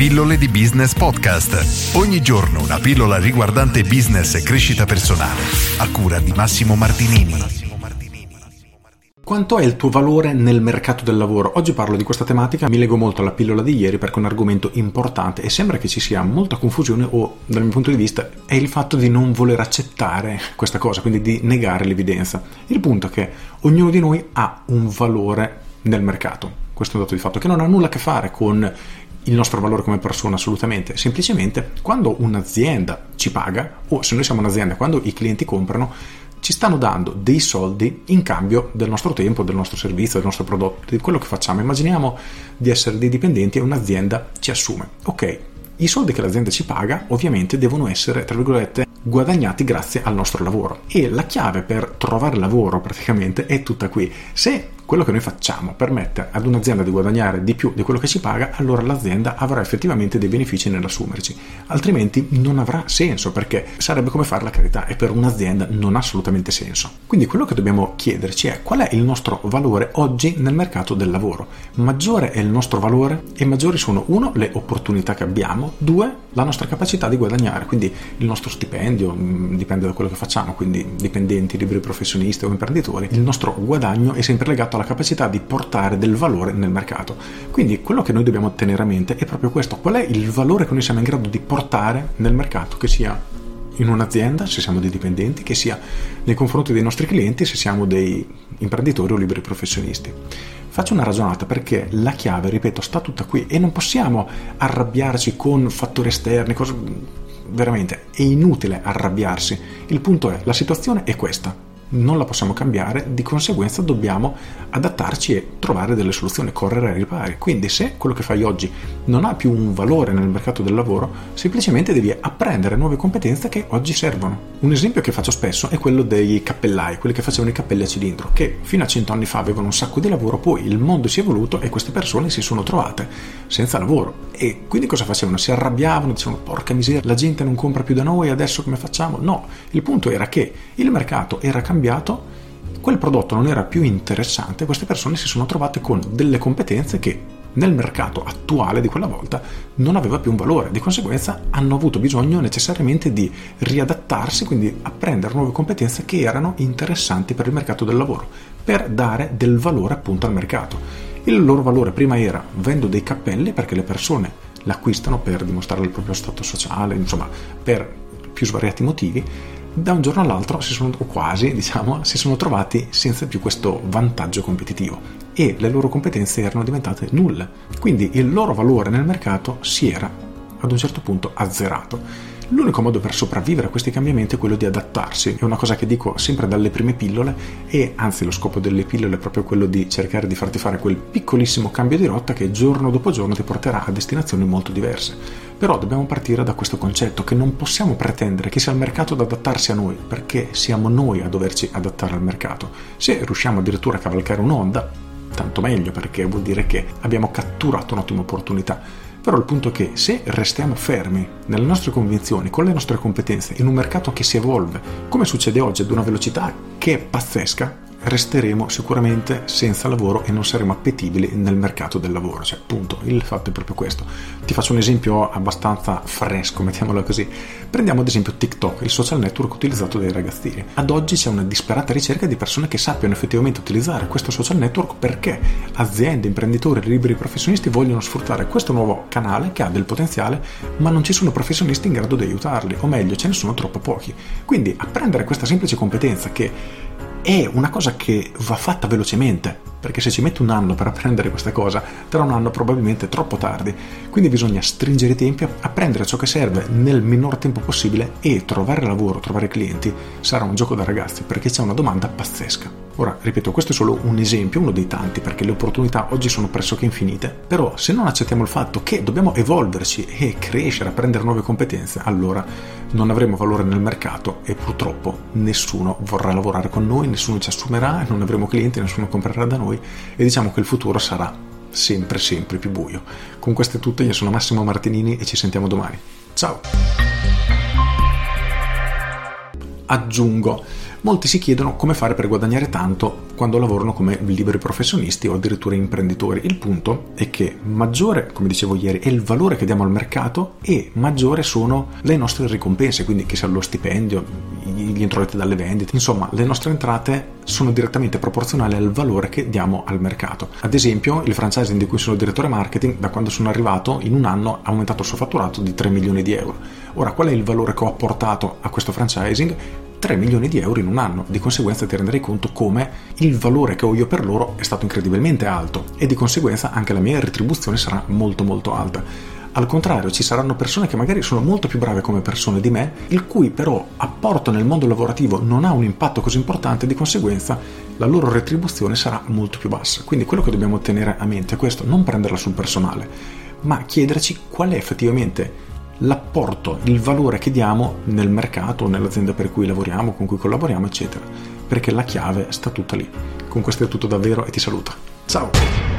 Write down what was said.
Pillole di Business Podcast. Ogni giorno una pillola riguardante business e crescita personale. A cura di Massimo Martinini. Quanto è il tuo valore nel mercato del lavoro? Oggi parlo di questa tematica, mi leggo molto alla pillola di ieri perché è un argomento importante e sembra che ci sia molta confusione o dal mio punto di vista è il fatto di non voler accettare questa cosa, quindi di negare l'evidenza. Il punto è che ognuno di noi ha un valore nel mercato, questo è un dato di fatto che non ha nulla a che fare con il nostro valore come persona assolutamente, semplicemente quando un'azienda ci paga o se noi siamo un'azienda, quando i clienti comprano, ci stanno dando dei soldi in cambio del nostro tempo, del nostro servizio, del nostro prodotto, di quello che facciamo. Immaginiamo di essere dei dipendenti e un'azienda ci assume. Ok, i soldi che l'azienda ci paga ovviamente devono essere, tra virgolette, guadagnati grazie al nostro lavoro. E la chiave per trovare lavoro praticamente è tutta qui. Se quello che noi facciamo permette ad un'azienda di guadagnare di più di quello che ci paga, allora l'azienda avrà effettivamente dei benefici nell'assumerci. Altrimenti non avrà senso perché sarebbe come fare la carità e per un'azienda non ha assolutamente senso. Quindi quello che dobbiamo chiederci è qual è il nostro valore oggi nel mercato del lavoro. Maggiore è il nostro valore e maggiori sono uno le opportunità che abbiamo, due la nostra capacità di guadagnare, quindi il nostro stipendio, mm, dipende da quello che facciamo, quindi dipendenti, liberi professionisti o imprenditori, il nostro guadagno è sempre legato la capacità di portare del valore nel mercato. Quindi quello che noi dobbiamo tenere a mente è proprio questo, qual è il valore che noi siamo in grado di portare nel mercato, che sia in un'azienda, se siamo dei dipendenti, che sia nei confronti dei nostri clienti, se siamo dei imprenditori o liberi professionisti. Faccio una ragionata perché la chiave, ripeto, sta tutta qui e non possiamo arrabbiarci con fattori esterni, cose... veramente è inutile arrabbiarsi. Il punto è, la situazione è questa non la possiamo cambiare, di conseguenza dobbiamo adattarci e trovare delle soluzioni, correre ai ripari. Quindi se quello che fai oggi non ha più un valore nel mercato del lavoro, semplicemente devi apprendere nuove competenze che oggi servono. Un esempio che faccio spesso è quello dei cappellai, quelli che facevano i cappelli a cilindro, che fino a 100 anni fa avevano un sacco di lavoro, poi il mondo si è evoluto e queste persone si sono trovate senza lavoro. E quindi cosa facevano? Si arrabbiavano, dicevano porca miseria, la gente non compra più da noi, adesso come facciamo? No, il punto era che il mercato era cambiato quel prodotto non era più interessante, queste persone si sono trovate con delle competenze che nel mercato attuale di quella volta non aveva più un valore, di conseguenza hanno avuto bisogno necessariamente di riadattarsi, quindi apprendere nuove competenze che erano interessanti per il mercato del lavoro, per dare del valore appunto al mercato. Il loro valore prima era vendo dei cappelli perché le persone l'acquistano per dimostrare il proprio stato sociale, insomma, per più svariati motivi, da un giorno all'altro si sono, o quasi diciamo, si sono trovati senza più questo vantaggio competitivo e le loro competenze erano diventate nulle. Quindi il loro valore nel mercato si era ad un certo punto azzerato. L'unico modo per sopravvivere a questi cambiamenti è quello di adattarsi, è una cosa che dico sempre dalle prime pillole e anzi lo scopo delle pillole è proprio quello di cercare di farti fare quel piccolissimo cambio di rotta che giorno dopo giorno ti porterà a destinazioni molto diverse. Però dobbiamo partire da questo concetto che non possiamo pretendere che sia il mercato ad adattarsi a noi, perché siamo noi a doverci adattare al mercato. Se riusciamo addirittura a cavalcare un'onda, tanto meglio perché vuol dire che abbiamo catturato un'ottima opportunità però il punto è che se restiamo fermi nelle nostre convinzioni, con le nostre competenze, in un mercato che si evolve, come succede oggi ad una velocità che è pazzesca, resteremo sicuramente senza lavoro e non saremo appetibili nel mercato del lavoro. Cioè, appunto, il fatto è proprio questo. Ti faccio un esempio abbastanza fresco, mettiamolo così. Prendiamo ad esempio TikTok, il social network utilizzato dai ragazzini. Ad oggi c'è una disperata ricerca di persone che sappiano effettivamente utilizzare questo social network perché aziende, imprenditori, liberi professionisti vogliono sfruttare questo nuovo canale che ha del potenziale, ma non ci sono professionisti in grado di aiutarli, o meglio, ce ne sono troppo pochi. Quindi apprendere questa semplice competenza che è una cosa che va fatta velocemente, perché se ci metti un anno per apprendere questa cosa, tra un anno probabilmente è troppo tardi. Quindi bisogna stringere i tempi, apprendere ciò che serve nel minor tempo possibile e trovare lavoro, trovare clienti sarà un gioco da ragazzi, perché c'è una domanda pazzesca. Ora, ripeto, questo è solo un esempio, uno dei tanti, perché le opportunità oggi sono pressoché infinite, però se non accettiamo il fatto che dobbiamo evolverci e crescere, apprendere nuove competenze, allora non avremo valore nel mercato e purtroppo nessuno vorrà lavorare con noi, nessuno ci assumerà, non avremo clienti, nessuno comprerà da noi e diciamo che il futuro sarà sempre sempre più buio. Con questo è tutto, io sono Massimo Martinini e ci sentiamo domani. Ciao! Aggiungo Molti si chiedono come fare per guadagnare tanto quando lavorano come liberi professionisti o addirittura imprenditori. Il punto è che maggiore, come dicevo ieri, è il valore che diamo al mercato e maggiore sono le nostre ricompense, quindi che sia lo stipendio, gli introiti dalle vendite, insomma le nostre entrate sono direttamente proporzionali al valore che diamo al mercato. Ad esempio il franchising di cui sono direttore marketing da quando sono arrivato in un anno ha aumentato il suo fatturato di 3 milioni di euro. Ora qual è il valore che ho apportato a questo franchising? 3 milioni di euro in un anno, di conseguenza ti renderai conto come il valore che ho io per loro è stato incredibilmente alto e di conseguenza anche la mia retribuzione sarà molto molto alta. Al contrario, ci saranno persone che magari sono molto più brave come persone di me, il cui però apporto nel mondo lavorativo non ha un impatto così importante, di conseguenza la loro retribuzione sarà molto più bassa. Quindi quello che dobbiamo tenere a mente è questo, non prenderla sul personale, ma chiederci qual è effettivamente l'apporto, il valore che diamo nel mercato, nell'azienda per cui lavoriamo, con cui collaboriamo, eccetera. Perché la chiave sta tutta lì. Con questo è tutto davvero e ti saluto. Ciao!